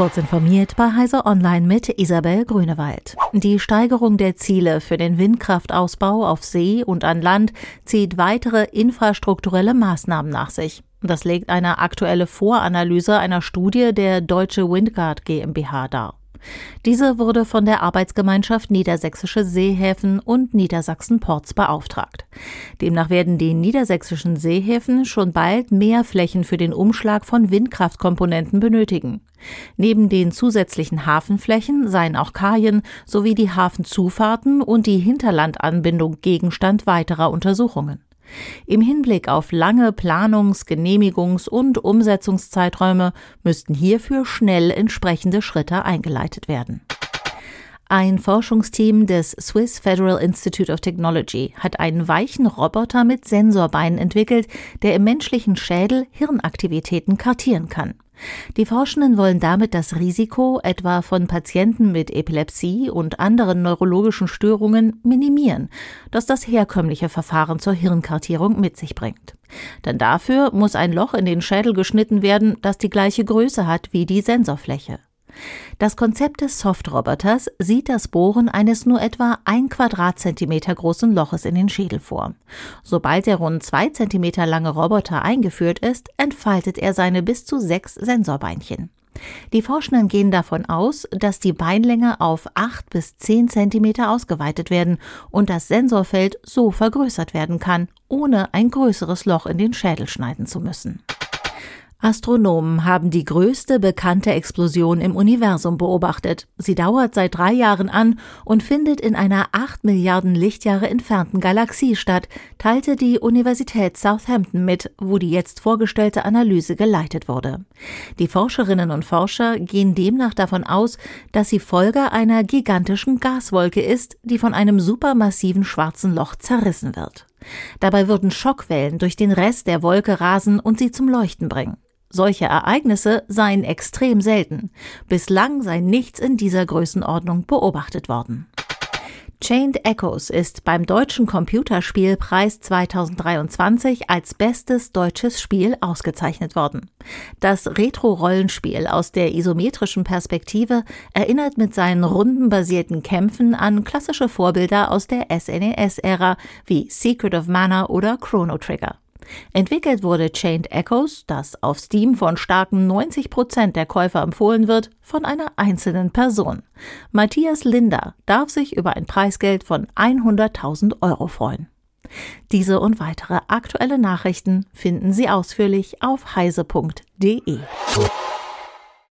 Kurz informiert bei Heise Online mit Isabel Grünewald. Die Steigerung der Ziele für den Windkraftausbau auf See und an Land zieht weitere infrastrukturelle Maßnahmen nach sich. Das legt eine aktuelle Voranalyse einer Studie der Deutsche Windguard GmbH dar. Diese wurde von der Arbeitsgemeinschaft Niedersächsische Seehäfen und Niedersachsen Ports beauftragt. Demnach werden die niedersächsischen Seehäfen schon bald mehr Flächen für den Umschlag von Windkraftkomponenten benötigen. Neben den zusätzlichen Hafenflächen seien auch Kajen sowie die Hafenzufahrten und die Hinterlandanbindung Gegenstand weiterer Untersuchungen. Im Hinblick auf lange Planungs-, Genehmigungs- und Umsetzungszeiträume müssten hierfür schnell entsprechende Schritte eingeleitet werden. Ein Forschungsteam des Swiss Federal Institute of Technology hat einen weichen Roboter mit Sensorbeinen entwickelt, der im menschlichen Schädel Hirnaktivitäten kartieren kann. Die Forschenden wollen damit das Risiko etwa von Patienten mit Epilepsie und anderen neurologischen Störungen minimieren, das das herkömmliche Verfahren zur Hirnkartierung mit sich bringt. Denn dafür muss ein Loch in den Schädel geschnitten werden, das die gleiche Größe hat wie die Sensorfläche. Das Konzept des Softroboters sieht das Bohren eines nur etwa ein Quadratzentimeter großen Loches in den Schädel vor. Sobald der rund zwei Zentimeter lange Roboter eingeführt ist, entfaltet er seine bis zu sechs Sensorbeinchen. Die Forschenden gehen davon aus, dass die Beinlänge auf acht bis zehn Zentimeter ausgeweitet werden und das Sensorfeld so vergrößert werden kann, ohne ein größeres Loch in den Schädel schneiden zu müssen. Astronomen haben die größte bekannte Explosion im Universum beobachtet. Sie dauert seit drei Jahren an und findet in einer acht Milliarden Lichtjahre entfernten Galaxie statt, teilte die Universität Southampton mit, wo die jetzt vorgestellte Analyse geleitet wurde. Die Forscherinnen und Forscher gehen demnach davon aus, dass sie Folge einer gigantischen Gaswolke ist, die von einem supermassiven schwarzen Loch zerrissen wird. Dabei würden Schockwellen durch den Rest der Wolke rasen und sie zum Leuchten bringen. Solche Ereignisse seien extrem selten. Bislang sei nichts in dieser Größenordnung beobachtet worden. Chained Echoes ist beim Deutschen Computerspielpreis 2023 als bestes deutsches Spiel ausgezeichnet worden. Das Retro-Rollenspiel aus der isometrischen Perspektive erinnert mit seinen rundenbasierten Kämpfen an klassische Vorbilder aus der SNES-Ära wie Secret of Mana oder Chrono Trigger. Entwickelt wurde Chained Echoes, das auf Steam von starken 90 Prozent der Käufer empfohlen wird, von einer einzelnen Person. Matthias Linder darf sich über ein Preisgeld von 100.000 Euro freuen. Diese und weitere aktuelle Nachrichten finden Sie ausführlich auf heise.de.